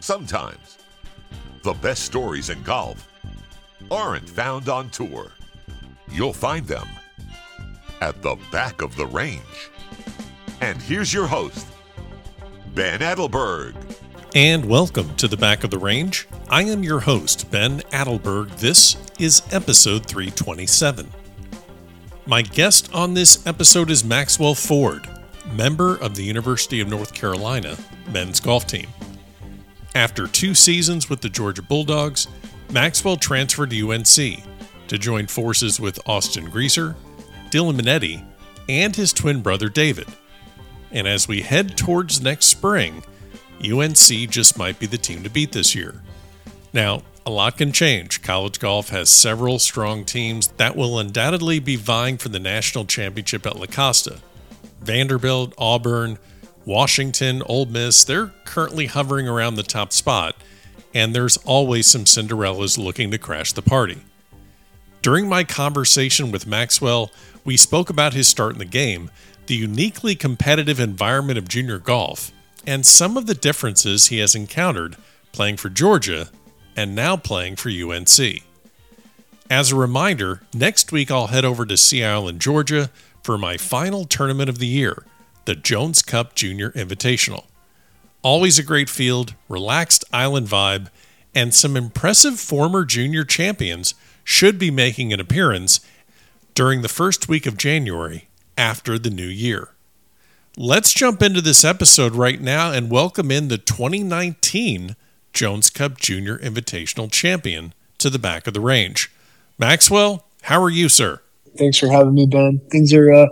Sometimes the best stories in golf aren't found on tour. You'll find them at the back of the range. And here's your host, Ben Adelberg. And welcome to the back of the range. I am your host, Ben Adelberg. This is episode 327. My guest on this episode is Maxwell Ford, member of the University of North Carolina men's golf team. After two seasons with the Georgia Bulldogs, Maxwell transferred to UNC to join forces with Austin Greaser, Dylan Minetti, and his twin brother David. And as we head towards next spring, UNC just might be the team to beat this year. Now, a lot can change. College golf has several strong teams that will undoubtedly be vying for the national championship at La Costa. Vanderbilt, Auburn, Washington, Ole Miss, they're currently hovering around the top spot, and there's always some Cinderellas looking to crash the party. During my conversation with Maxwell, we spoke about his start in the game, the uniquely competitive environment of junior golf, and some of the differences he has encountered playing for Georgia and now playing for UNC. As a reminder, next week I'll head over to Sea Island, Georgia for my final tournament of the year the Jones Cup Junior Invitational. Always a great field, relaxed island vibe, and some impressive former junior champions should be making an appearance during the first week of January after the new year. Let's jump into this episode right now and welcome in the 2019 Jones Cup Junior Invitational champion to the back of the range. Maxwell, how are you, sir? Thanks for having me, Ben. Things are uh,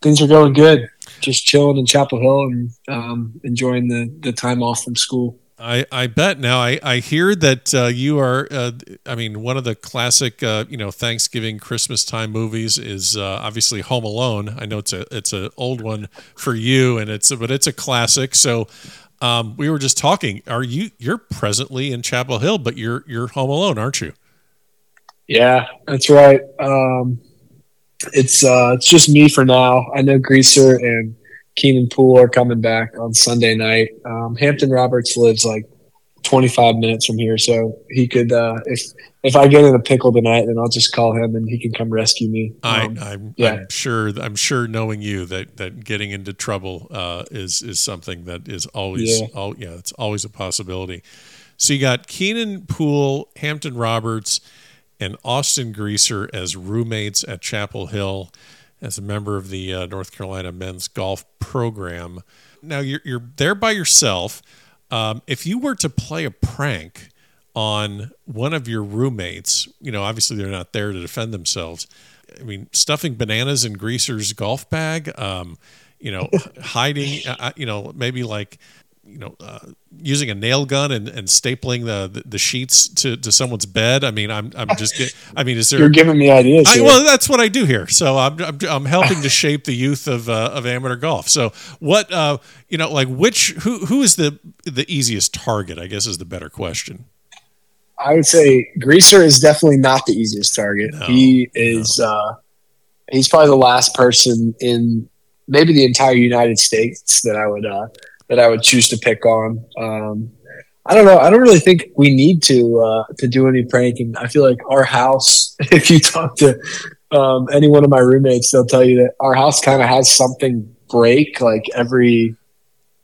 things are going good just chilling in Chapel Hill and um, enjoying the the time off from school. I, I bet now I, I hear that uh, you are uh, I mean one of the classic uh, you know Thanksgiving Christmas time movies is uh, obviously Home Alone. I know it's a it's an old one for you and it's but it's a classic. So um, we were just talking. Are you you're presently in Chapel Hill, but you're you're home alone, aren't you? Yeah, that's right. Um, it's uh, it's just me for now. I know Greaser and Keenan Poole are coming back on Sunday night. Um, Hampton Roberts lives like 25 minutes from here, so he could uh, if if I get in a pickle tonight, then I'll just call him and he can come rescue me. Um, I, am yeah. I'm sure. I'm sure, knowing you, that that getting into trouble uh, is is something that is always, yeah. All, yeah, it's always a possibility. So you got Keenan Poole, Hampton Roberts and Austin Greaser as roommates at Chapel Hill as a member of the uh, North Carolina men's golf program. Now you're, you're there by yourself. Um, if you were to play a prank on one of your roommates, you know, obviously they're not there to defend themselves. I mean, stuffing bananas in Greaser's golf bag, um, you know, hiding, uh, uh, you know, maybe like you know, uh, using a nail gun and, and stapling the, the, the, sheets to, to someone's bed. I mean, I'm, I'm just, get, I mean, is there, you're giving me ideas. I, well, that's what I do here. So I'm, I'm, I'm helping to shape the youth of, uh, of amateur golf. So what, uh, you know, like which, who, who is the, the easiest target, I guess is the better question. I would say Greaser is definitely not the easiest target. No, he is, no. uh, he's probably the last person in maybe the entire United States that I would, uh, that I would choose to pick on. Um, I don't know. I don't really think we need to uh, to do any pranking. I feel like our house. If you talk to um, any one of my roommates, they'll tell you that our house kind of has something break like every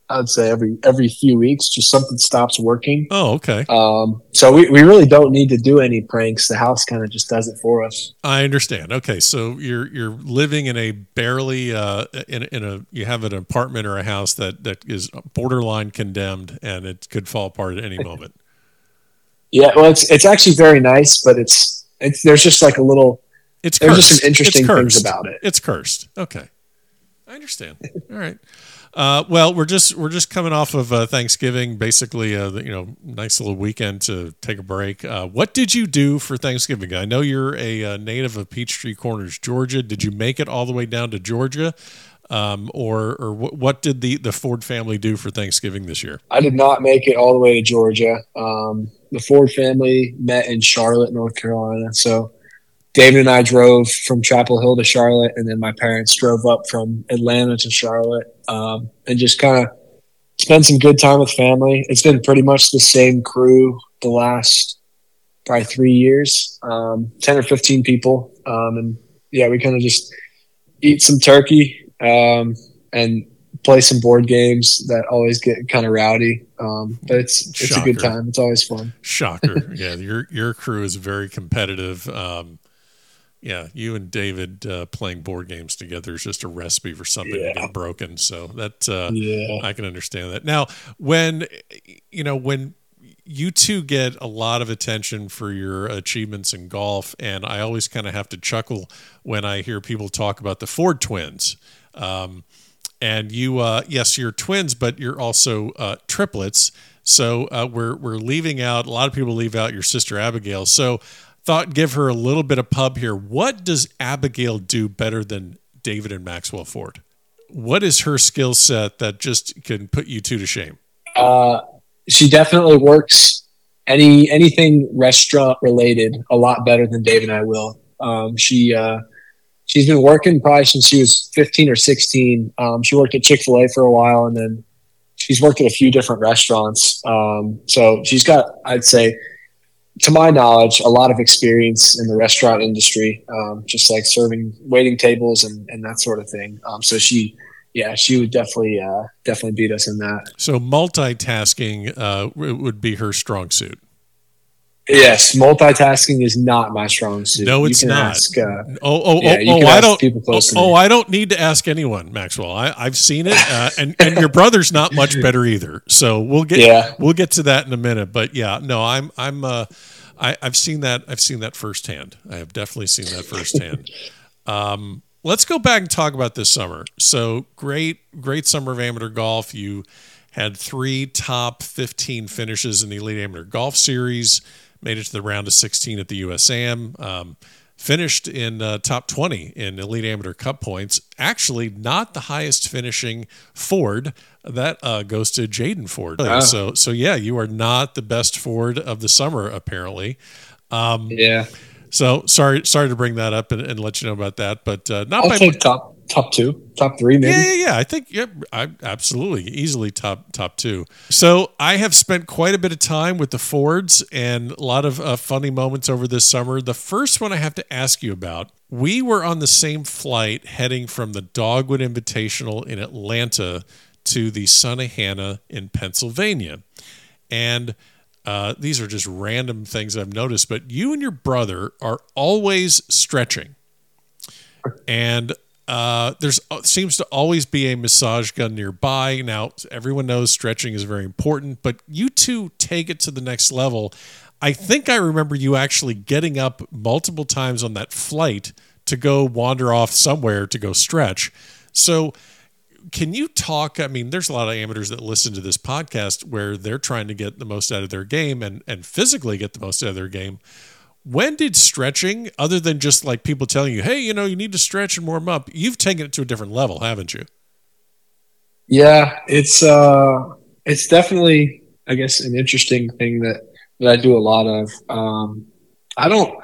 I'd say every every few weeks, just something stops working. Oh, okay. Um, so we, we really don't need to do any pranks. The house kind of just does it for us. I understand. Okay, so you're you're living in a barely uh, in in a you have an apartment or a house that that is borderline condemned and it could fall apart at any moment. yeah, well, it's it's actually very nice, but it's it's there's just like a little. It's there's cursed. just some interesting things about it. It's cursed. Okay, I understand. All right. Uh, well, we're just we're just coming off of uh, Thanksgiving, basically, uh, you know, nice little weekend to take a break. Uh, what did you do for Thanksgiving? I know you're a, uh, native of Peachtree Corners, Georgia. Did you make it all the way down to Georgia, um, or or what, what did the the Ford family do for Thanksgiving this year? I did not make it all the way to Georgia. Um, the Ford family met in Charlotte, North Carolina, so David and I drove from Chapel Hill to Charlotte, and then my parents drove up from Atlanta to Charlotte, um, and just kind of spend some good time with family. It's been pretty much the same crew the last probably three years, um, ten or fifteen people, um, and yeah, we kind of just eat some turkey um, and play some board games that always get kind of rowdy. Um, but it's it's Shocker. a good time. It's always fun. Shocker, yeah. Your your crew is very competitive. Um, yeah, you and David uh, playing board games together is just a recipe for something yeah. to get broken. So that uh, yeah. I can understand that. Now, when you know when you two get a lot of attention for your achievements in golf, and I always kind of have to chuckle when I hear people talk about the Ford twins. Um, and you, uh, yes, you're twins, but you're also uh, triplets. So uh, we're we're leaving out a lot of people leave out your sister Abigail. So thought give her a little bit of pub here. What does Abigail do better than David and Maxwell Ford? What is her skill set that just can put you two to shame? Uh, she definitely works any anything restaurant related a lot better than David and I will. Um, she uh, she's been working probably since she was 15 or 16. Um, she worked at Chick Fil A for a while, and then she's worked at a few different restaurants. Um, so she's got, I'd say, to my knowledge, a lot of experience in the restaurant industry, um, just like serving waiting tables and, and that sort of thing. Um, so she, yeah, she would definitely uh, definitely beat us in that. So multitasking uh, would be her strong suit. Yes, multitasking is not my strong suit. No, it's not. Ask, uh, oh, oh, yeah, oh, oh I don't. Oh, oh I don't need to ask anyone, Maxwell. I, have seen it, uh, and and your brother's not much better either. So we'll get yeah. we'll get to that in a minute. But yeah, no, I'm I'm uh, I, I've seen that I've seen that firsthand. I have definitely seen that firsthand. um, let's go back and talk about this summer. So great, great summer of amateur golf. You had three top 15 finishes in the Elite Amateur Golf Series made it to the round of 16 at the USAM. Um, finished in uh, top 20 in Elite Amateur Cup points. Actually, not the highest finishing Ford. That uh, goes to Jaden Ford. Ah. So, so yeah, you are not the best Ford of the summer, apparently. Um, yeah. So sorry, sorry to bring that up and, and let you know about that, but uh, not I'll by take top top two, top three, maybe. Yeah, yeah, yeah. I think yeah, I absolutely easily top top two. So I have spent quite a bit of time with the Fords and a lot of uh, funny moments over this summer. The first one I have to ask you about. We were on the same flight heading from the Dogwood Invitational in Atlanta to the Hannah in Pennsylvania, and. Uh, these are just random things I've noticed, but you and your brother are always stretching. And uh, there's uh, seems to always be a massage gun nearby. Now, everyone knows stretching is very important, but you two take it to the next level. I think I remember you actually getting up multiple times on that flight to go wander off somewhere to go stretch. So, can you talk? I mean, there's a lot of amateurs that listen to this podcast where they're trying to get the most out of their game and, and physically get the most out of their game when did stretching, other than just like people telling you, hey, you know, you need to stretch and warm up, you've taken it to a different level, haven't you? Yeah, it's uh it's definitely I guess an interesting thing that that I do a lot of. Um I don't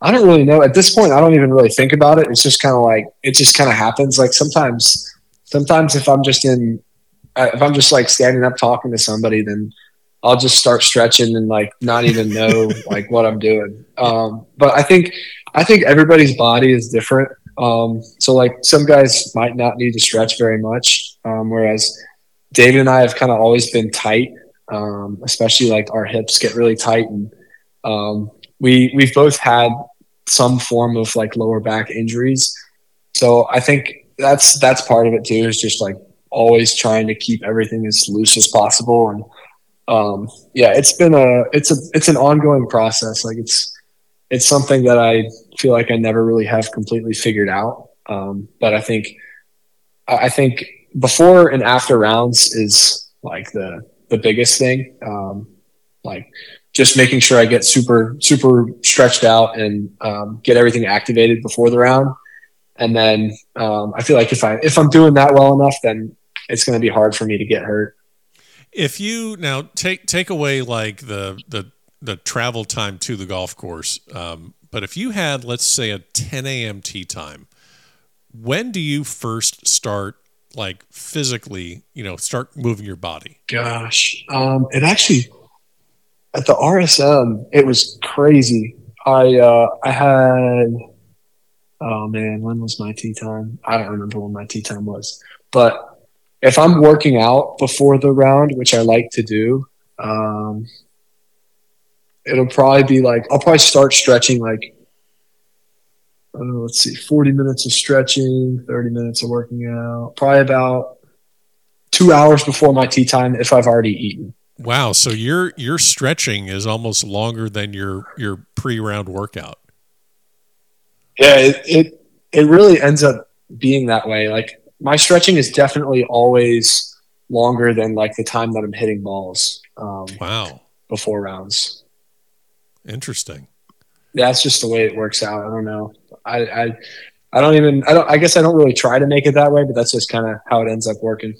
I don't really know at this point. I don't even really think about it. It's just kind of like it just kind of happens. Like sometimes, sometimes if I'm just in, uh, if I'm just like standing up talking to somebody, then I'll just start stretching and like not even know like what I'm doing. Um, but I think I think everybody's body is different. Um, so like some guys might not need to stretch very much, um, whereas David and I have kind of always been tight, um, especially like our hips get really tight, and um, we we've both had some form of like lower back injuries. So I think that's that's part of it too. Is just like always trying to keep everything as loose as possible and um, yeah, it's been a it's a it's an ongoing process. Like it's it's something that I feel like I never really have completely figured out. Um, but I think I think before and after rounds is like the the biggest thing. Um, like just making sure I get super super stretched out and um, get everything activated before the round. And then um, I feel like if I if I'm doing that well enough, then it's going to be hard for me to get hurt. If you now take take away like the the the travel time to the golf course, um, but if you had, let's say, a 10 a.m. tee time, when do you first start like physically, you know, start moving your body? Gosh, um, it actually at the RSM it was crazy. I uh, I had oh man, when was my tee time? I don't remember when my tee time was, but if I'm working out before the round, which I like to do, um, it'll probably be like I'll probably start stretching like uh, let's see, 40 minutes of stretching, 30 minutes of working out, probably about two hours before my tee time if I've already eaten. Wow. So your your stretching is almost longer than your your pre round workout. Yeah, it, it it really ends up being that way. Like my stretching is definitely always longer than like the time that I'm hitting balls. Um, wow. Before rounds. Interesting. That's just the way it works out. I don't know. I, I, I don't even. I don't. I guess I don't really try to make it that way, but that's just kind of how it ends up working.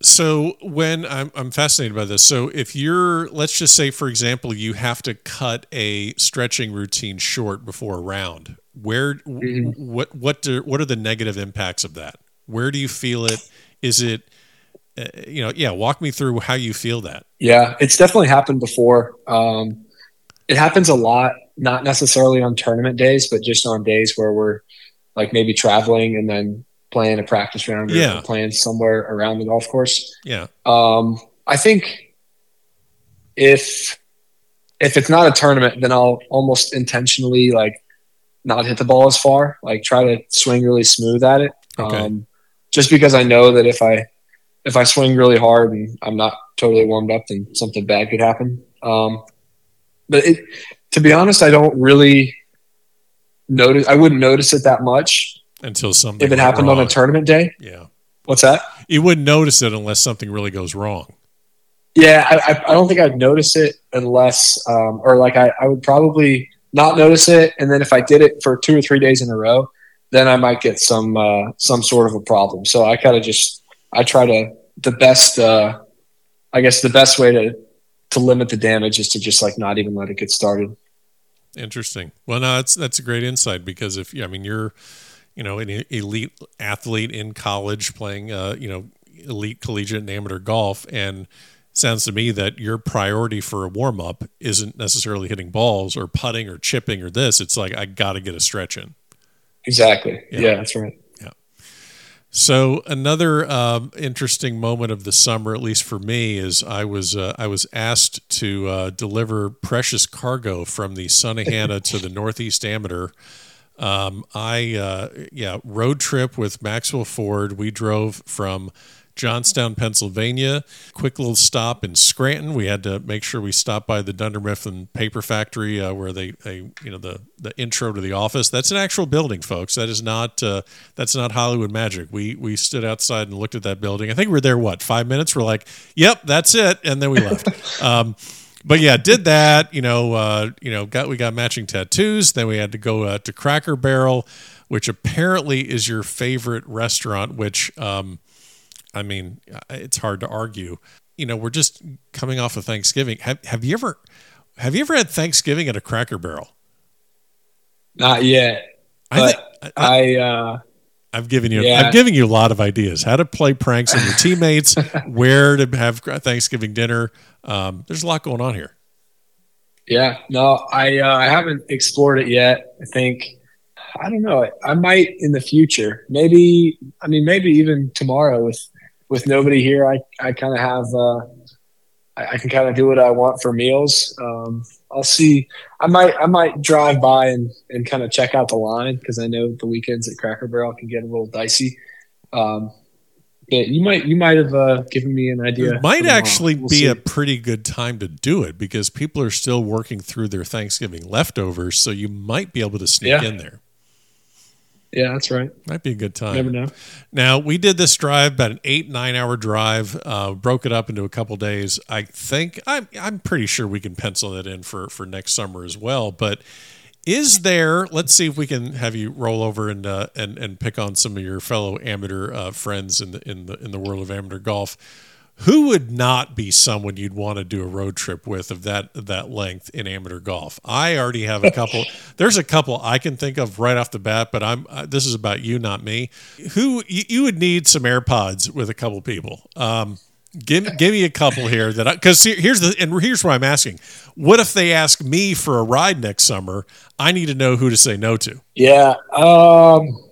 So when I'm I'm fascinated by this. So if you're let's just say for example you have to cut a stretching routine short before a round. Where mm-hmm. what what do, what are the negative impacts of that? Where do you feel it? Is it uh, you know, yeah, walk me through how you feel that. Yeah, it's definitely happened before. Um, it happens a lot, not necessarily on tournament days, but just on days where we're like maybe traveling and then playing a practice round or yeah. playing somewhere around the golf course. Yeah. Um, I think if if it's not a tournament, then I'll almost intentionally like not hit the ball as far, like try to swing really smooth at it. Okay. Um, just because I know that if I if I swing really hard and I'm not totally warmed up, then something bad could happen. Um, but it, to be honest, I don't really notice. I wouldn't notice it that much until something. If it happened wrong. on a tournament day, yeah. What's that? You wouldn't notice it unless something really goes wrong. Yeah, I, I don't think I'd notice it unless, um, or like I, I would probably not notice it, and then if I did it for two or three days in a row, then I might get some uh, some sort of a problem. So I kind of just I try to the best. Uh, I guess the best way to to limit the damage is to just like not even let it get started. Interesting. Well, no, that's that's a great insight because if I mean you're, you know, an elite athlete in college playing, uh, you know, elite collegiate and amateur golf, and sounds to me that your priority for a warm up isn't necessarily hitting balls or putting or chipping or this. It's like I got to get a stretch in. Exactly. Yeah, yeah that's right. Yeah. So another um, interesting moment of the summer, at least for me, is I was uh, I was asked to uh, deliver precious cargo from the Sunnehanna to the Northeast Amateur. Um, I uh, yeah road trip with Maxwell Ford. We drove from Johnstown, Pennsylvania. Quick little stop in Scranton. We had to make sure we stopped by the Dunder Mifflin Paper Factory, uh, where they, they, you know, the the intro to the office. That's an actual building, folks. That is not uh, that's not Hollywood magic. We we stood outside and looked at that building. I think we were there what five minutes. We're like, yep, that's it, and then we left. um, but yeah, did that. You know, uh, you know, got we got matching tattoos. Then we had to go uh, to Cracker Barrel, which apparently is your favorite restaurant. Which um, I mean, it's hard to argue. You know, we're just coming off of Thanksgiving. Have Have you ever Have you ever had Thanksgiving at a Cracker Barrel? Not yet. But I, I, I uh, I've given you yeah. I've given you a lot of ideas how to play pranks on your teammates, where to have Thanksgiving dinner. Um, there's a lot going on here. Yeah, no, I uh, I haven't explored it yet. I think I don't know. I might in the future. Maybe I mean maybe even tomorrow with with nobody here, I I kind of have uh, I, I, can kind of do what I want for meals. Um, I'll see. I might I might drive by and, and kind of check out the line because I know the weekends at Cracker Barrel can get a little dicey. Um, but you might you might have uh, given me an idea. It might actually we'll be see. a pretty good time to do it because people are still working through their Thanksgiving leftovers, so you might be able to sneak yeah. in there. Yeah, that's right. Might be a good time. Never know. Now we did this drive, about an eight nine hour drive. Uh, broke it up into a couple days. I think I'm I'm pretty sure we can pencil that in for for next summer as well. But is there? Let's see if we can have you roll over and uh, and and pick on some of your fellow amateur uh, friends in the in the in the world of amateur golf. Who would not be someone you'd want to do a road trip with of that that length in amateur golf? I already have a couple. there's a couple I can think of right off the bat, but I'm uh, this is about you, not me. Who you, you, would need some AirPods with a couple people. Um, give give me a couple here that because here's the and here's what I'm asking. What if they ask me for a ride next summer? I need to know who to say no to. Yeah. Um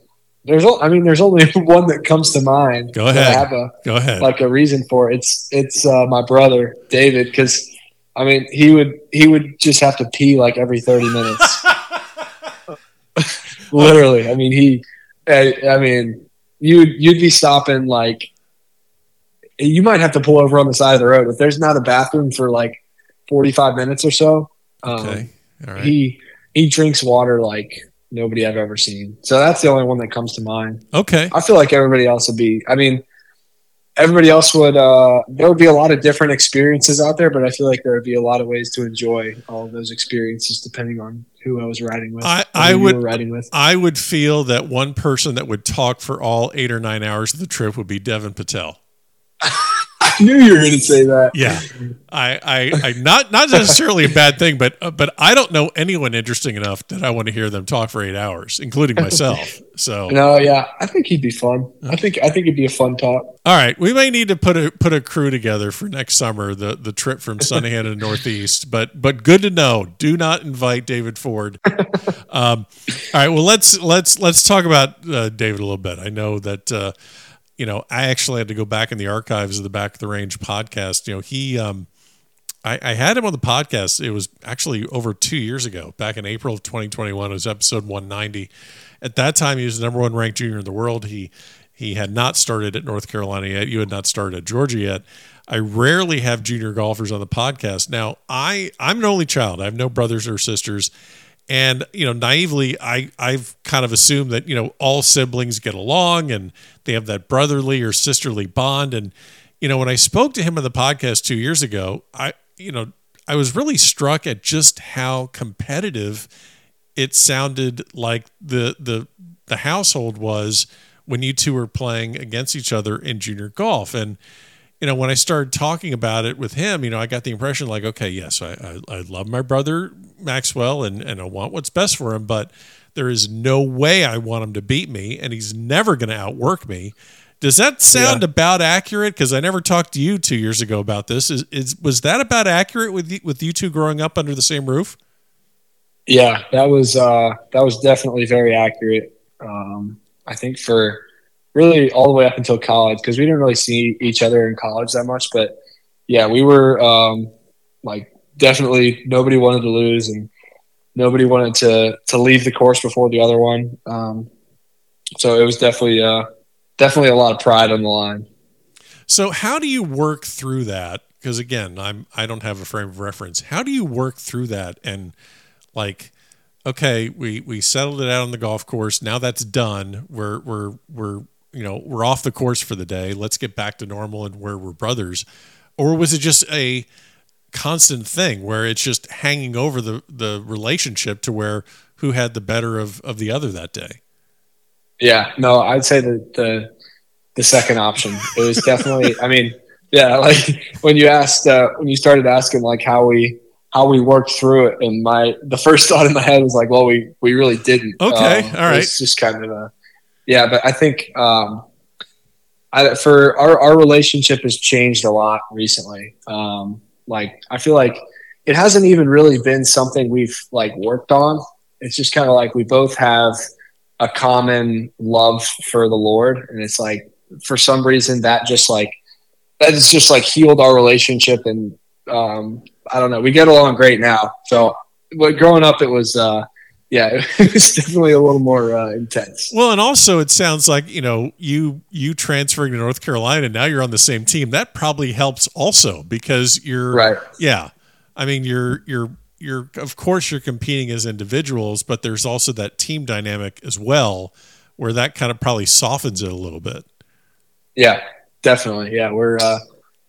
there's, I mean, there's only one that comes to mind. Go ahead. I have a go ahead. Like a reason for it. It's it's uh, my brother David because I mean he would he would just have to pee like every thirty minutes. Literally, I mean he. I, I mean you you'd be stopping like you might have to pull over on the side of the road if there's not a bathroom for like 45 minutes or so. Um, okay. All right. He he drinks water like nobody I've ever seen. So that's the only one that comes to mind. Okay. I feel like everybody else would be. I mean, everybody else would. Uh, there would be a lot of different experiences out there, but I feel like there would be a lot of ways to enjoy all of those experiences depending on who I was riding with. I, I would riding with. I would feel that one person that would talk for all eight or nine hours of the trip would be Devin Patel. Knew you were going to say that. Yeah, I, I, I, not not necessarily a bad thing, but uh, but I don't know anyone interesting enough that I want to hear them talk for eight hours, including myself. So no, yeah, I think he'd be fun. I think I think it'd be a fun talk. All right, we may need to put a put a crew together for next summer, the the trip from Sunnehanna to Northeast. But but good to know. Do not invite David Ford. Um, all right, well let's let's let's talk about uh, David a little bit. I know that. Uh, you know, I actually had to go back in the archives of the Back of the Range podcast. You know, he, um, I, I had him on the podcast. It was actually over two years ago, back in April of 2021. It was episode 190. At that time, he was the number one ranked junior in the world. He he had not started at North Carolina yet. You had not started at Georgia yet. I rarely have junior golfers on the podcast. Now, I I'm an only child. I have no brothers or sisters. And you know, naively, I I've kind of assumed that you know all siblings get along and they have that brotherly or sisterly bond. And you know, when I spoke to him on the podcast two years ago, I you know I was really struck at just how competitive it sounded like the the the household was when you two were playing against each other in junior golf. And you know, when I started talking about it with him, you know, I got the impression like, okay, yes, I, I, I love my brother Maxwell and, and I want what's best for him, but there is no way I want him to beat me and he's never going to outwork me. Does that sound yeah. about accurate? Because I never talked to you two years ago about this. Is, is was that about accurate with you, with you two growing up under the same roof? Yeah, that was uh, that was definitely very accurate. Um, I think for really all the way up until college because we didn't really see each other in college that much. But yeah, we were um, like definitely nobody wanted to lose and nobody wanted to to leave the course before the other one. Um, so it was definitely uh, definitely a lot of pride on the line. So how do you work through that? Because again, I'm I don't have a frame of reference. How do you work through that and like? Okay, we, we settled it out on the golf course. Now that's done. We're we're we're you know we're off the course for the day let's get back to normal and where we're brothers or was it just a constant thing where it's just hanging over the the relationship to where who had the better of of the other that day. Yeah no i'd say the the the second option. It was definitely i mean yeah like when you asked uh, when you started asking like how we how we worked through it and my the first thought in my head was like well we we really didn't. Okay um, all right. it's just kind of a yeah, but I think um, I, for our our relationship has changed a lot recently. Um, like I feel like it hasn't even really been something we've like worked on. It's just kind of like we both have a common love for the Lord, and it's like for some reason that just like that has just like healed our relationship, and um, I don't know. We get along great now. So, but growing up, it was. Uh, yeah, it was definitely a little more uh, intense. Well, and also it sounds like you know you you transferring to North Carolina and now you're on the same team. That probably helps also because you're right. Yeah, I mean you're you're you're of course you're competing as individuals, but there's also that team dynamic as well, where that kind of probably softens it a little bit. Yeah, definitely. Yeah, we're. Uh,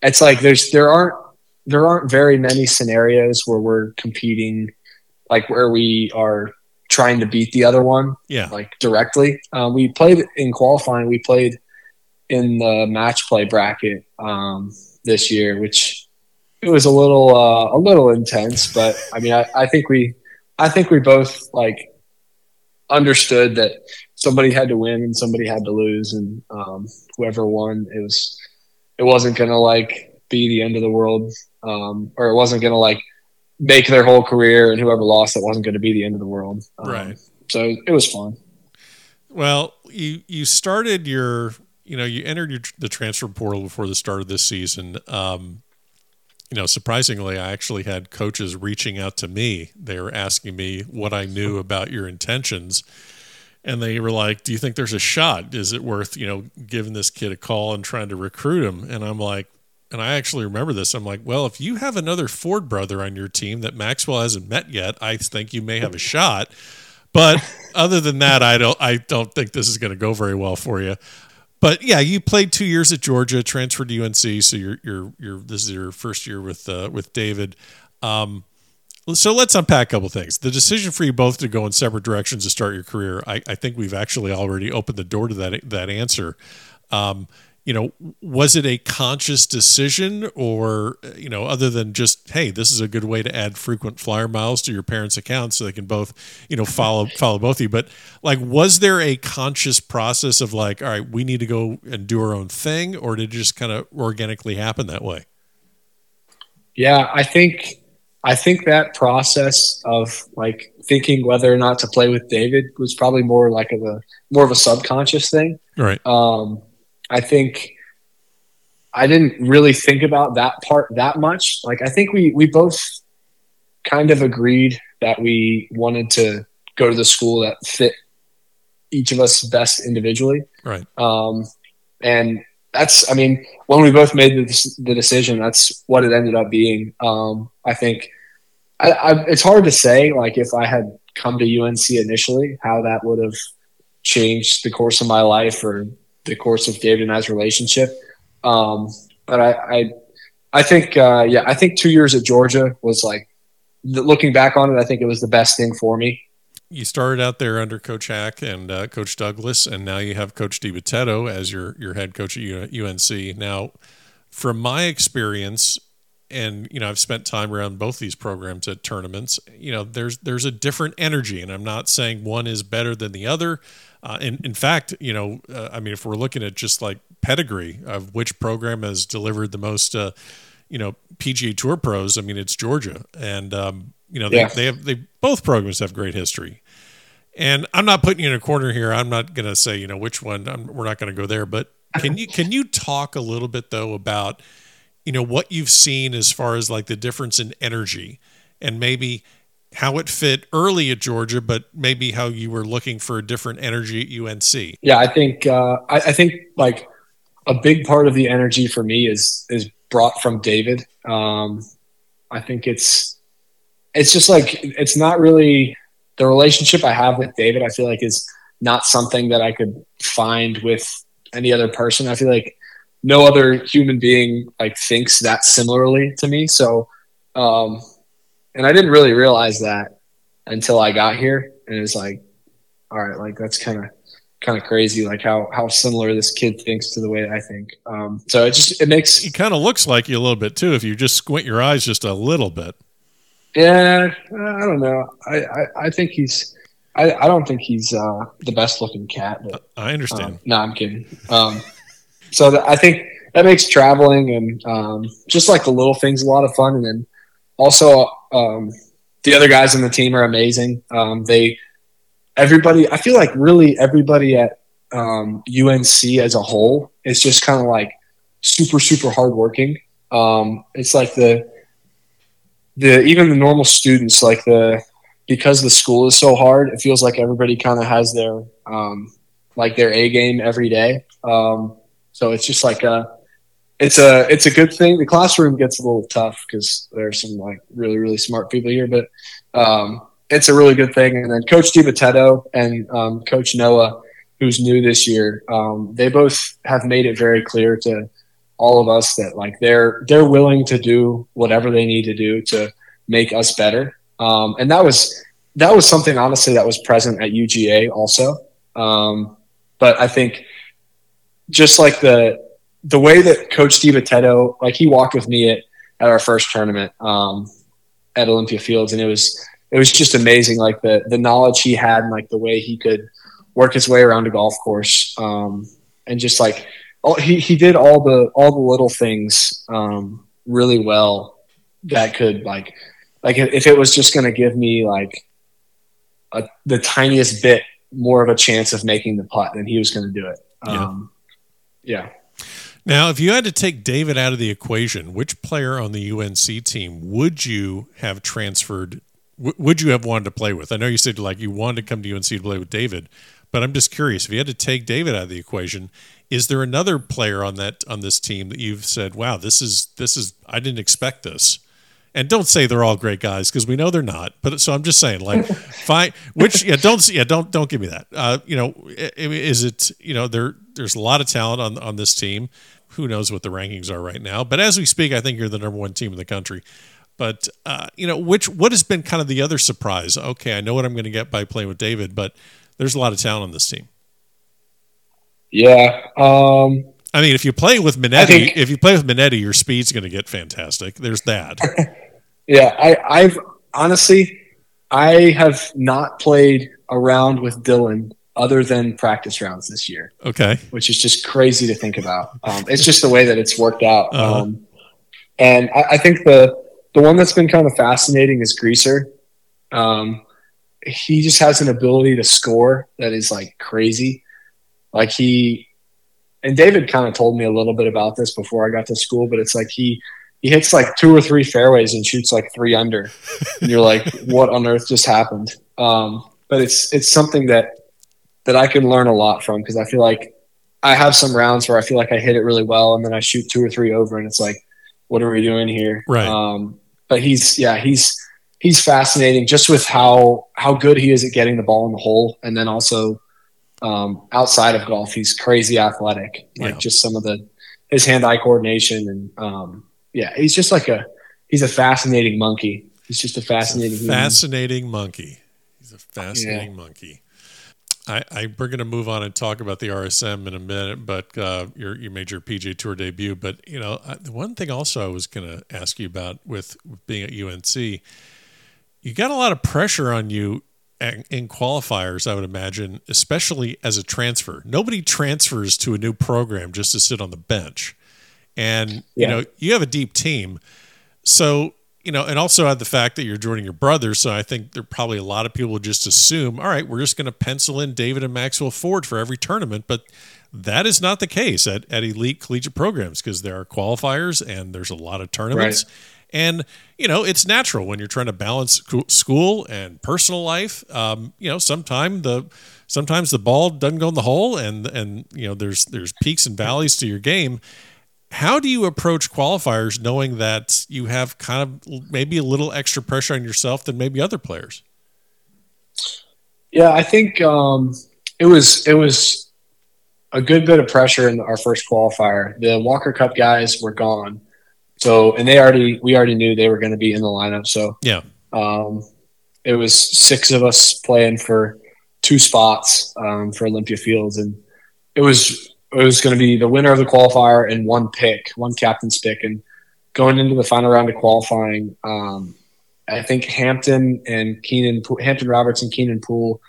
it's like there's there aren't there aren't very many scenarios where we're competing like where we are trying to beat the other one. Yeah. Like directly. Uh, we played in qualifying. We played in the match play bracket um, this year, which it was a little uh, a little intense. But I mean, I, I think we I think we both like understood that somebody had to win and somebody had to lose, and um, whoever won, it was it wasn't gonna like be the end of the world, um, or it wasn't gonna like make their whole career, and whoever lost, it wasn't going to be the end of the world. Um, right. So it was fun. Well, you you started your you know you entered your, the transfer portal before the start of this season. Um, you know, surprisingly, I actually had coaches reaching out to me. They were asking me what I knew about your intentions. And they were like, Do you think there's a shot? Is it worth, you know, giving this kid a call and trying to recruit him? And I'm like, and I actually remember this. I'm like, well, if you have another Ford brother on your team that Maxwell hasn't met yet, I think you may have a shot. But other than that, I don't I don't think this is going to go very well for you. But yeah, you played two years at Georgia, transferred to UNC, so you're you're you're this is your first year with uh, with David. Um, so let's unpack a couple things. The decision for you both to go in separate directions to start your career, I, I think we've actually already opened the door to that that answer. Um, you know, was it a conscious decision or, you know, other than just, hey, this is a good way to add frequent flyer miles to your parents' accounts so they can both, you know, follow follow both of you. But like, was there a conscious process of like, all right, we need to go and do our own thing, or did it just kind of organically happen that way? Yeah, I think I think that process of like thinking whether or not to play with David was probably more like of a more of a subconscious thing. Right. Um, I think I didn't really think about that part that much. Like I think we we both kind of agreed that we wanted to go to the school that fit each of us best individually. Right. Um, and that's, I mean, when we both made the, the decision, that's what it ended up being. Um, I think I, I, it's hard to say, like, if I had come to UNC initially, how that would have changed the course of my life or the course of David and I's relationship. Um, but I, I, I think, uh, yeah, I think two years at Georgia was like, looking back on it, I think it was the best thing for me. You started out there under Coach Haack and uh, Coach Douglas, and now you have Coach DiBitetto as your your head coach at UNC. Now, from my experience, and you know I've spent time around both these programs at tournaments. You know, there's there's a different energy, and I'm not saying one is better than the other. Uh, in, in fact, you know, uh, I mean, if we're looking at just like pedigree of which program has delivered the most, uh, you know, PGA Tour pros, I mean, it's Georgia, and um, you know, they, yeah. they have they both programs have great history. And I'm not putting you in a corner here. I'm not going to say you know which one. I'm, we're not going to go there. But can you can you talk a little bit though about you know what you've seen as far as like the difference in energy and maybe how it fit early at Georgia, but maybe how you were looking for a different energy at UNC. Yeah, I think uh, I, I, think like a big part of the energy for me is is brought from David. Um, I think it's it's just like it's not really the relationship I have with David. I feel like is not something that I could find with any other person. I feel like no other human being like thinks that similarly to me. So um, and I didn't really realize that until I got here, and it's like, all right, like that's kind of kind of crazy, like how how similar this kid thinks to the way I think. Um, so it just it makes he kind of looks like you a little bit too if you just squint your eyes just a little bit. Yeah, I don't know. I I, I think he's. I, I don't think he's uh, the best looking cat. But, I understand. Um, no, I'm kidding. Um, so the, I think that makes traveling and um, just like the little things a lot of fun. And then also um, the other guys on the team are amazing. Um, they everybody. I feel like really everybody at um, UNC as a whole is just kind of like super super hardworking. Um, it's like the the even the normal students like the because the school is so hard. It feels like everybody kind of has their um, like their A game every day. Um, so it's just like a it's a it's a good thing. The classroom gets a little tough because there's some like really really smart people here, but um, it's a really good thing. And then Coach DiBitetto and um, Coach Noah, who's new this year, um, they both have made it very clear to all of us that like they're they're willing to do whatever they need to do to make us better. Um, and that was that was something honestly that was present at UGA also. Um, but I think just like the the way that Coach DiBitetto, like he walked with me at, at our first tournament um, at Olympia Fields, and it was it was just amazing, like the the knowledge he had and like the way he could work his way around a golf course, um, and just like all, he he did all the all the little things um, really well that could like like if it was just going to give me like a, the tiniest bit more of a chance of making the putt, then he was going to do it. Um, yeah. Now, if you had to take David out of the equation, which player on the UNC team would you have transferred? Would you have wanted to play with? I know you said like you wanted to come to UNC to play with David, but I'm just curious if you had to take David out of the equation, is there another player on that on this team that you've said, "Wow, this is this is I didn't expect this." And don't say they're all great guys because we know they're not. But so I'm just saying, like, fine. Which yeah, don't yeah, don't don't give me that. Uh, you know, is it you know there there's a lot of talent on on this team. Who knows what the rankings are right now? But as we speak, I think you're the number one team in the country. But uh, you know, which what has been kind of the other surprise? Okay, I know what I'm going to get by playing with David, but there's a lot of talent on this team. Yeah. Um, I mean, if you play with Minetti, think, if you play with Minetti, your speed's going to get fantastic. There's that. yeah, I, I've honestly, I have not played around with Dylan other than practice rounds this year. Okay, which is just crazy to think about. Um, it's just the way that it's worked out. Uh-huh. Um, and I, I, think the the one that's been kind of fascinating is Greaser. Um, he just has an ability to score that is like crazy. Like he and David kind of told me a little bit about this before I got to school, but it's like he he hits like two or three fairways and shoots like three under. and you're like, what on earth just happened? Um, but it's it's something that that I can learn a lot from because I feel like I have some rounds where I feel like I hit it really well and then I shoot two or three over and it's like, what are we doing here? Right. Um, but he's yeah he's he's fascinating just with how how good he is at getting the ball in the hole, and then also um, outside of golf, he's crazy athletic. Like yeah. just some of the his hand eye coordination, and um, yeah, he's just like a he's a fascinating monkey. He's just a fascinating a fascinating human. monkey. He's a fascinating yeah. monkey. I, I, we're going to move on and talk about the RSM in a minute, but uh, you made your PGA Tour debut. But you know, the one thing also I was going to ask you about with, with being at UNC you got a lot of pressure on you in qualifiers, I would imagine, especially as a transfer. Nobody transfers to a new program just to sit on the bench. And, yeah. you know, you have a deep team. So, you know, and also add the fact that you're joining your brother. So I think there probably a lot of people just assume, all right, we're just going to pencil in David and Maxwell Ford for every tournament. But that is not the case at, at elite collegiate programs because there are qualifiers and there's a lot of tournaments. Right. And, you know, it's natural when you're trying to balance school and personal life. Um, you know, sometimes the sometimes the ball doesn't go in the hole and and you know there's there's peaks and valleys to your game. How do you approach qualifiers knowing that you have kind of maybe a little extra pressure on yourself than maybe other players? Yeah, I think um, it was it was a good bit of pressure in our first qualifier. The Walker Cup guys were gone, so, and they already, we already knew they were going to be in the lineup. So, yeah, um, it was six of us playing for two spots um, for Olympia Fields, and it was it was going to be the winner of the qualifier and one pick, one captain's pick, and going into the final round of qualifying, um, I think Hampton and Keenan, Hampton Roberts and Keenan Poole,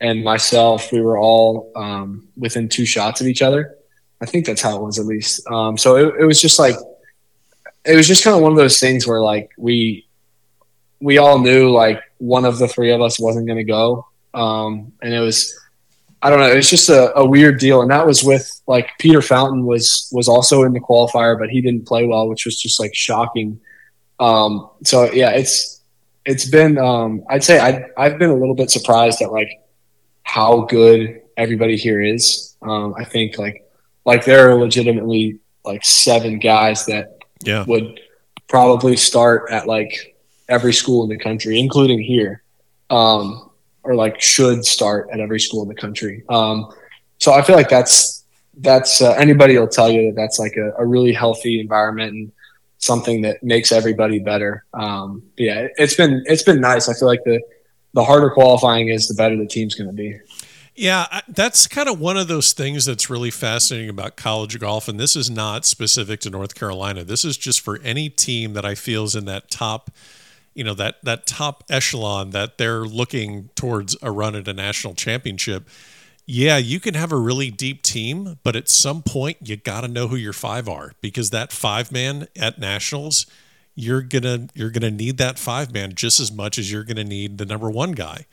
and myself, we were all um, within two shots of each other. I think that's how it was at least. Um, so it, it was just like it was just kind of one of those things where like we we all knew like one of the three of us wasn't going to go, um, and it was I don't know. It's just a, a, weird deal, and that was with like Peter Fountain was was also in the qualifier, but he didn't play well, which was just like shocking. Um, so yeah, it's it's been um, I'd say I I've been a little bit surprised at like how good everybody here is. Um, I think like like there are legitimately like seven guys that yeah. would probably start at like every school in the country, including here, um, or like should start at every school in the country. Um, so I feel like that's that's uh, anybody will tell you that that's like a, a, really healthy environment and something that makes everybody better. Um, yeah, it's been it's been nice. I feel like the the harder qualifying is, the better the team's going to be. Yeah, that's kind of one of those things that's really fascinating about college golf. And this is not specific to North Carolina. This is just for any team that I feel is in that top, you know, that that top echelon that they're looking towards a run at a national championship. Yeah, you can have a really deep team, but at some point you got to know who your five are because that five man at nationals, you're gonna you're gonna need that five man just as much as you're gonna need the number one guy.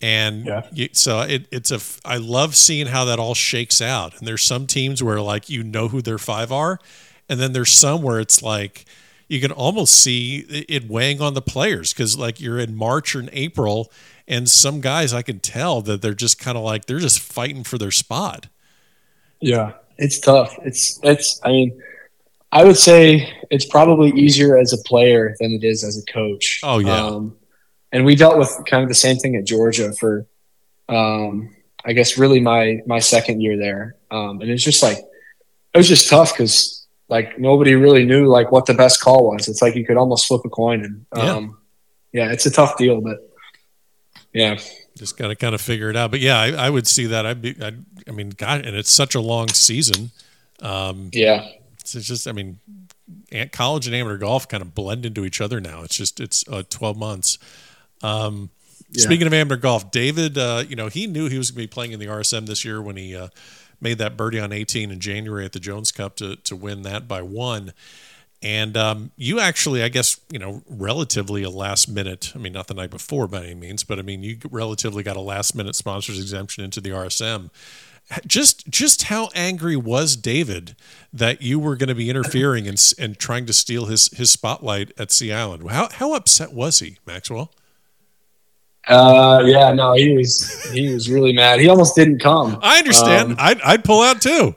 And yeah. you, so it, it's a, I love seeing how that all shakes out. And there's some teams where like, you know who their five are. And then there's some where it's like, you can almost see it weighing on the players because like you're in March or in April and some guys I can tell that they're just kind of like, they're just fighting for their spot. Yeah. It's tough. It's, it's, I mean, I would say it's probably easier as a player than it is as a coach. Oh yeah. Um, and we dealt with kind of the same thing at Georgia for, um, I guess, really my my second year there, um, and it's just like it was just tough because like nobody really knew like what the best call was. It's like you could almost flip a coin, and um, yeah. yeah, it's a tough deal, but yeah, just got to kind of figure it out. But yeah, I, I would see that. I'd be, I'd, I mean, God, and it's such a long season. Um, yeah, it's just, I mean, college and amateur golf kind of blend into each other now. It's just, it's uh, 12 months. Um, yeah. Speaking of amateur golf, David, uh, you know, he knew he was going to be playing in the RSM this year when he uh, made that birdie on 18 in January at the Jones Cup to to win that by one. And um, you actually, I guess, you know, relatively a last minute. I mean, not the night before by any means, but I mean, you relatively got a last minute sponsors exemption into the RSM. Just, just how angry was David that you were going to be interfering and, and trying to steal his his spotlight at Sea Island? How how upset was he, Maxwell? Uh, yeah, no, he was he was really mad. He almost didn't come. I understand. Um, I'd I'd pull out too.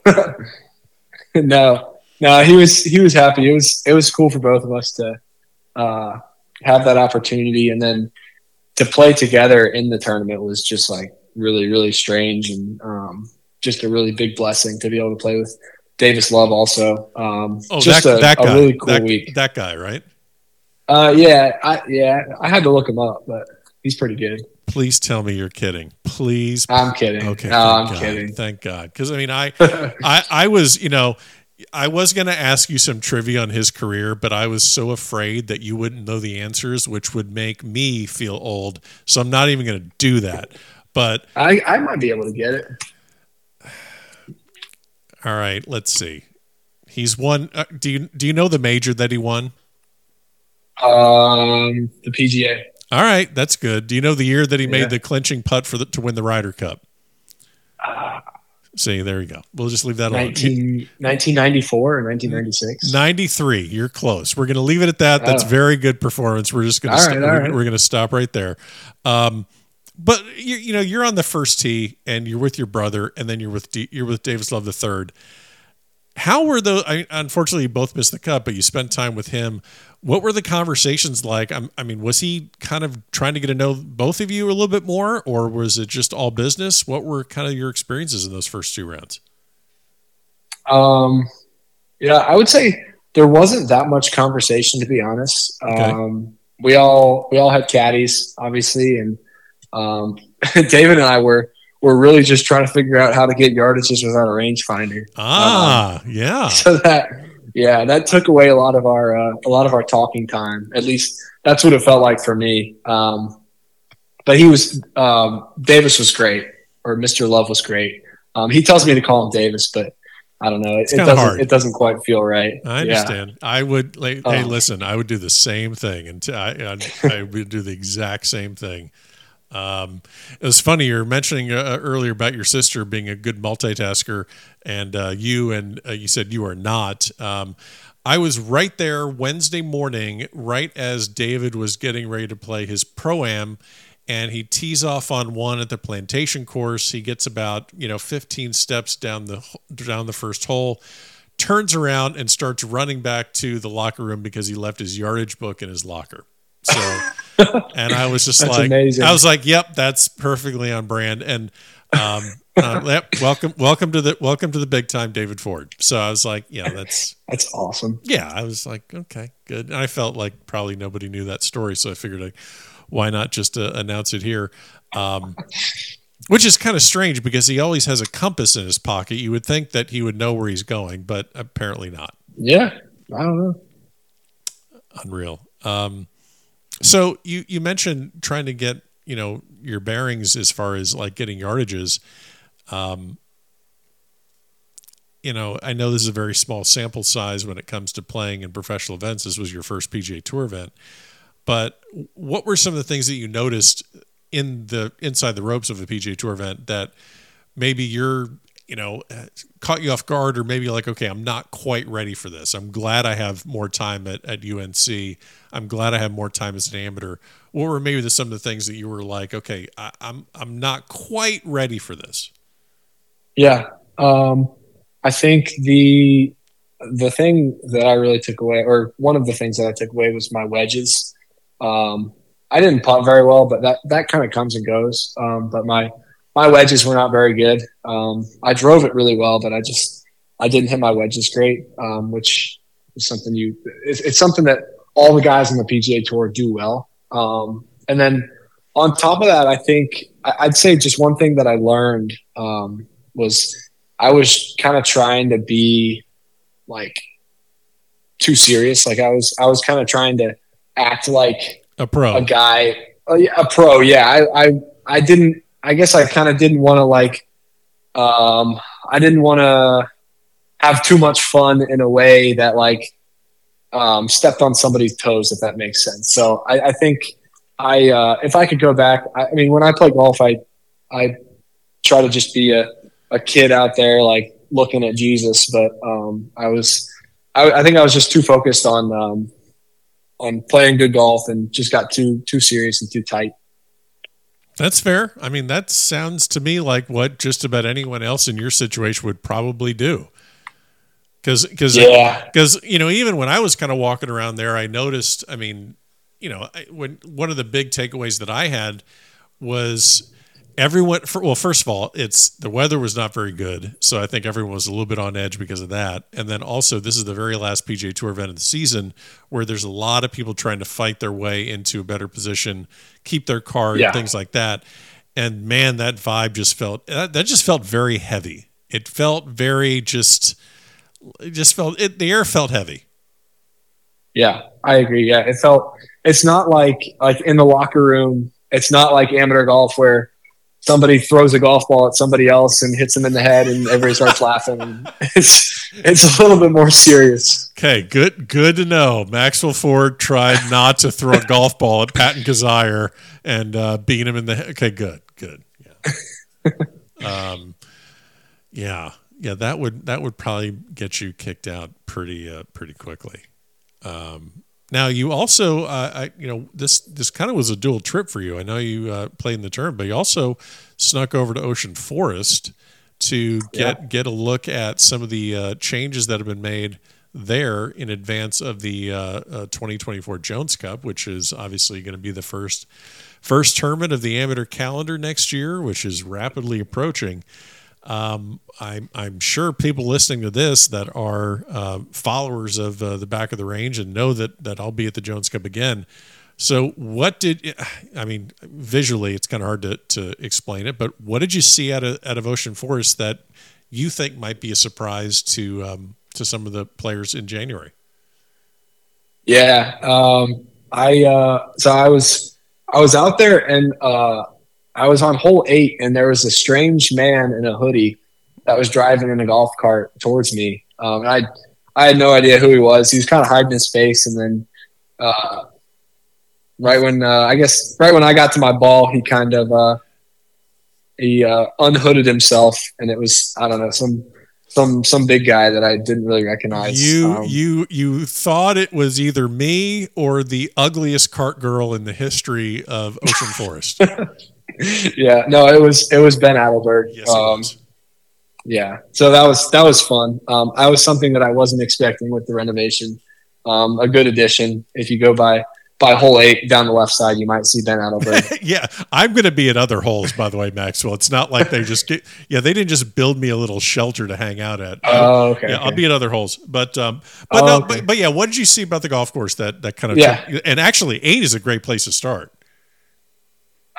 no, no, he was he was happy. It was it was cool for both of us to uh, have that opportunity, and then to play together in the tournament was just like really really strange and um, just a really big blessing to be able to play with Davis Love also. Um, oh, just that, a, that guy, a really cool that, week. That guy, right? Uh, yeah, I yeah, I had to look him up, but He's pretty good. Please tell me you're kidding. Please. I'm kidding. Okay. No, I'm God. kidding. Thank God. Because I mean, I, I, I was, you know, I was going to ask you some trivia on his career, but I was so afraid that you wouldn't know the answers, which would make me feel old. So I'm not even going to do that. But I, I might be able to get it. All right. Let's see. He's won. Uh, do you do you know the major that he won? Um, the PGA. All right, that's good. Do you know the year that he yeah. made the clinching putt for the, to win the Ryder Cup? Uh, See, there you go. We'll just leave that 19, alone. 1994 or 1996? 93. You're close. We're going to leave it at that. That's oh. very good performance. We're just going to st- right, we're, we're going to stop right there. Um, but you, you know, you're on the first tee and you're with your brother, and then you're with D, you're with Davis Love the third. How were those? I, unfortunately, you both missed the cut, but you spent time with him. What were the conversations like? I'm, i mean, was he kind of trying to get to know both of you a little bit more, or was it just all business? What were kind of your experiences in those first two rounds? Um, yeah, I would say there wasn't that much conversation, to be honest. Okay. Um, we all we all had caddies, obviously, and um, David and I were we're really just trying to figure out how to get yardages without a rangefinder. Ah, um, yeah. So that, yeah, that took away a lot of our uh, a lot of our talking time. At least that's what it felt like for me. Um, but he was um, Davis was great, or Mr. Love was great. Um, he tells me to call him Davis, but I don't know. It, it doesn't. Hard. It doesn't quite feel right. I understand. Yeah. I would. Like, hey, um, listen. I would do the same thing, and I, I, I would do the exact same thing. Um, it was funny you're mentioning uh, earlier about your sister being a good multitasker, and uh, you and uh, you said you are not. Um, I was right there Wednesday morning, right as David was getting ready to play his pro am, and he tees off on one at the plantation course. He gets about you know 15 steps down the down the first hole, turns around and starts running back to the locker room because he left his yardage book in his locker. So, and I was just like, amazing. I was like, yep, that's perfectly on brand. And, um, uh, yep, welcome, welcome to the, welcome to the big time, David Ford. So I was like, yeah, that's, that's awesome. Yeah. I was like, okay, good. And I felt like probably nobody knew that story. So I figured like, why not just uh, announce it here? Um, Which is kind of strange because he always has a compass in his pocket. You would think that he would know where he's going, but apparently not. Yeah, I don't know. Unreal. Um, so you you mentioned trying to get you know your bearings as far as like getting yardages. Um, you know, I know this is a very small sample size when it comes to playing in professional events. This was your first PGA Tour event, but what were some of the things that you noticed in the inside the ropes of a PGA Tour event that maybe you're you know caught you off guard or maybe like okay i'm not quite ready for this. I'm glad i have more time at, at unc i'm glad i have more time as an amateur. What were maybe the, some of the things that you were like okay I, i'm i'm not quite ready for this? Yeah um i think the the thing that i really took away or one of the things that i took away was my wedges. Um I didn't putt very well, but that that kind of comes and goes. Um, but my my wedges were not very good. Um, I drove it really well, but I just I didn't hit my wedges great, um, which is something you it's, it's, something that all the guys on the PGA Tour do well. Um, and then on top of that, I think I'd say just one thing that I learned um, was I was kind of trying to be like too serious. Like I was I was kind of trying to act like a pro, a guy, a, a pro. Yeah, I, I, I didn't. I guess I kind of didn't want to like. Um, I didn't want to have too much fun in a way that like um, stepped on somebody's toes, if that makes sense. So I, I think I, uh, if I could go back, I, I, mean, when I play golf, I, I try to just be a, a kid out there, like looking at Jesus. But um, I was, I, I, think I was just too focused on um, on playing good golf and just got too too serious and too tight. That's fair. I mean, that sounds to me like what just about anyone else in your situation would probably do. Because, because, yeah. because you know, even when I was kind of walking around there, I noticed. I mean, you know, when one of the big takeaways that I had was everyone for, well first of all it's the weather was not very good so i think everyone was a little bit on edge because of that. And then also this is the very last pga tour event of the season where there's a lot of people trying to fight their way into a better position keep their car yeah. things like that. And man that vibe just felt that, that just felt very heavy. It felt very just it just felt it the air felt heavy. Yeah i agree. Yeah it felt it's not like like in the locker room it's not like amateur golf where somebody throws a golf ball at somebody else and hits them in the head and everybody starts laughing. It's it's a little bit more serious. Okay, good good to know. Maxwell Ford tried not to throw a golf ball at Patton Kizzire and uh, beat him in the head. Okay, good, good. Yeah. um, yeah, yeah. That would that would probably get you kicked out pretty uh, pretty quickly. Um, now you also, uh, I, you know, this this kind of was a dual trip for you. I know you uh, played in the term, but you also snuck over to Ocean Forest to get yeah. get a look at some of the uh, changes that have been made there in advance of the uh, uh, 2024 Jones Cup, which is obviously going to be the first first tournament of the amateur calendar next year, which is rapidly approaching. Um, I'm, I'm sure people listening to this that are uh, followers of uh, the back of the range and know that that I'll be at the Jones Cup again. So, what did I mean? Visually, it's kind of hard to, to explain it, but what did you see out of out of Ocean Forest that you think might be a surprise to um, to some of the players in January? Yeah, um, I uh, so I was I was out there and uh, I was on hole eight, and there was a strange man in a hoodie that was driving in a golf cart towards me. Um, and I I had no idea who he was. He was kind of hiding his face, and then uh, right when uh, I guess right when I got to my ball, he kind of uh, he uh, unhooded himself, and it was I don't know some some some big guy that I didn't really recognize. You um, you you thought it was either me or the ugliest cart girl in the history of Ocean Forest. yeah, no, it was it was Ben Adelberg. Yes, um, yeah, so that was that was fun. Um, I was something that I wasn't expecting with the renovation. Um, a good addition. If you go by by hole eight down the left side, you might see Ben Adelberg. yeah, I'm going to be at other holes, by the way, Maxwell. It's not like they just get, yeah, they didn't just build me a little shelter to hang out at. Oh, okay. Yeah, okay. I'll be at other holes, but um, but oh, no, okay. but, but yeah, what did you see about the golf course that that kind of yeah, and actually eight is a great place to start.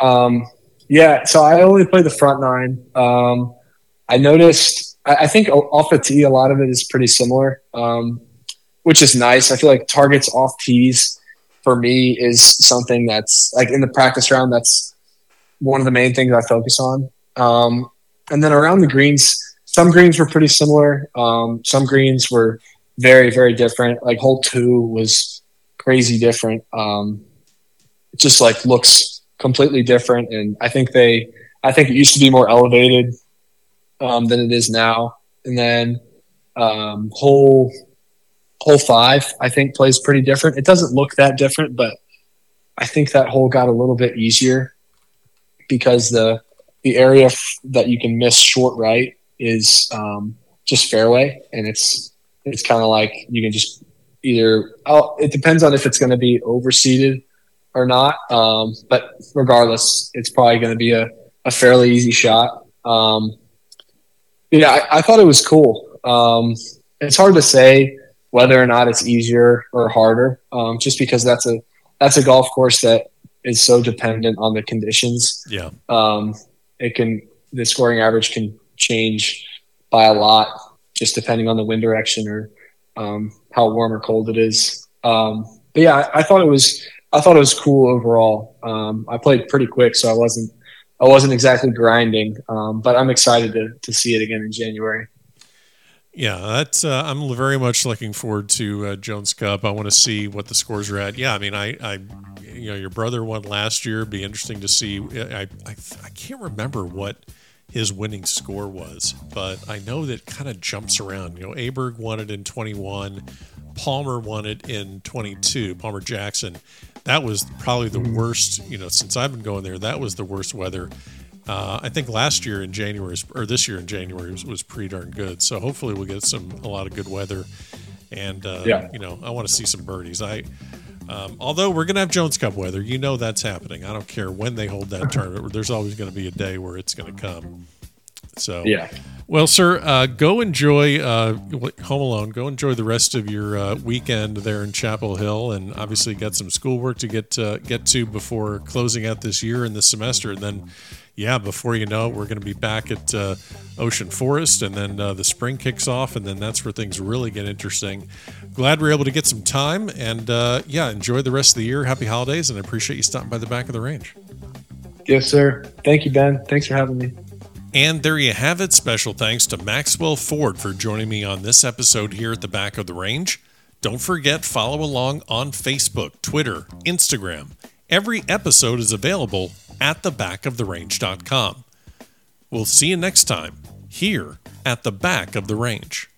Um, Yeah, so I only play the front nine. Um, I noticed. I, I, think off the tee, a lot of it is pretty similar, um, which is nice. I feel like targets off tees for me is something that's like in the practice round. That's one of the main things I focus on. Um, and then around the greens, some greens were pretty similar. Um, some greens were very, very different. Like hole two was crazy different. Um, it just like looks completely different. And I think they, I think it used to be more elevated um, than it is now. And then um, hole hole five, I think plays pretty different. It doesn't look that different, but I think that hole got a little bit easier because the the area f- that you can miss short right is um, just fairway, and it's it's kind of like you can just either. Oh, it depends on if it's going to be overseeded or not. Um, but regardless, it's probably going to be a, a fairly easy shot. Um, yeah, I, I, thought it was cool. Um, it's hard to say whether or not it's easier or harder, um, just because that's a that's a golf course that is so dependent on the conditions. Yeah, um, it can the scoring average can change by a lot just depending on the wind direction or um, how warm or cold it is. Um, but yeah, I, I, thought it was I thought it was cool overall. Um, I played pretty quick, so I wasn't I wasn't exactly grinding, um, but I'm excited to to see it again in January. Yeah, that's. Uh, I'm very much looking forward to uh, Jones Cup. I want to see what the scores are at. Yeah, I mean, I, I, you know, your brother won last year. It'd Be interesting to see. I, I, I can't remember what his winning score was, but I know that kind of jumps around. You know, Aberg won it in 21, Palmer won it in 22. Palmer Jackson. That was probably the worst. You know, since I've been going there, that was the worst weather uh, I think last year in January or this year in January was, was, pretty darn good. So hopefully we'll get some a lot of good weather, and uh, yeah. you know I want to see some birdies. I um, although we're gonna have Jones Cup weather, you know that's happening. I don't care when they hold that tournament. There's always going to be a day where it's going to come. So yeah. Well, sir, uh, go enjoy uh, Home Alone. Go enjoy the rest of your uh, weekend there in Chapel Hill, and obviously got some schoolwork to get uh, get to before closing out this year and this semester. And then yeah, before you know it, we're going to be back at uh, Ocean Forest, and then uh, the spring kicks off, and then that's where things really get interesting. Glad we're able to get some time, and uh, yeah, enjoy the rest of the year. Happy holidays, and I appreciate you stopping by the back of the range. Yes, sir. Thank you, Ben. Thanks for having me. And there you have it. Special thanks to Maxwell Ford for joining me on this episode here at the back of the range. Don't forget, follow along on Facebook, Twitter, Instagram. Every episode is available at thebackoftherange.com. We'll see you next time here at the back of the range.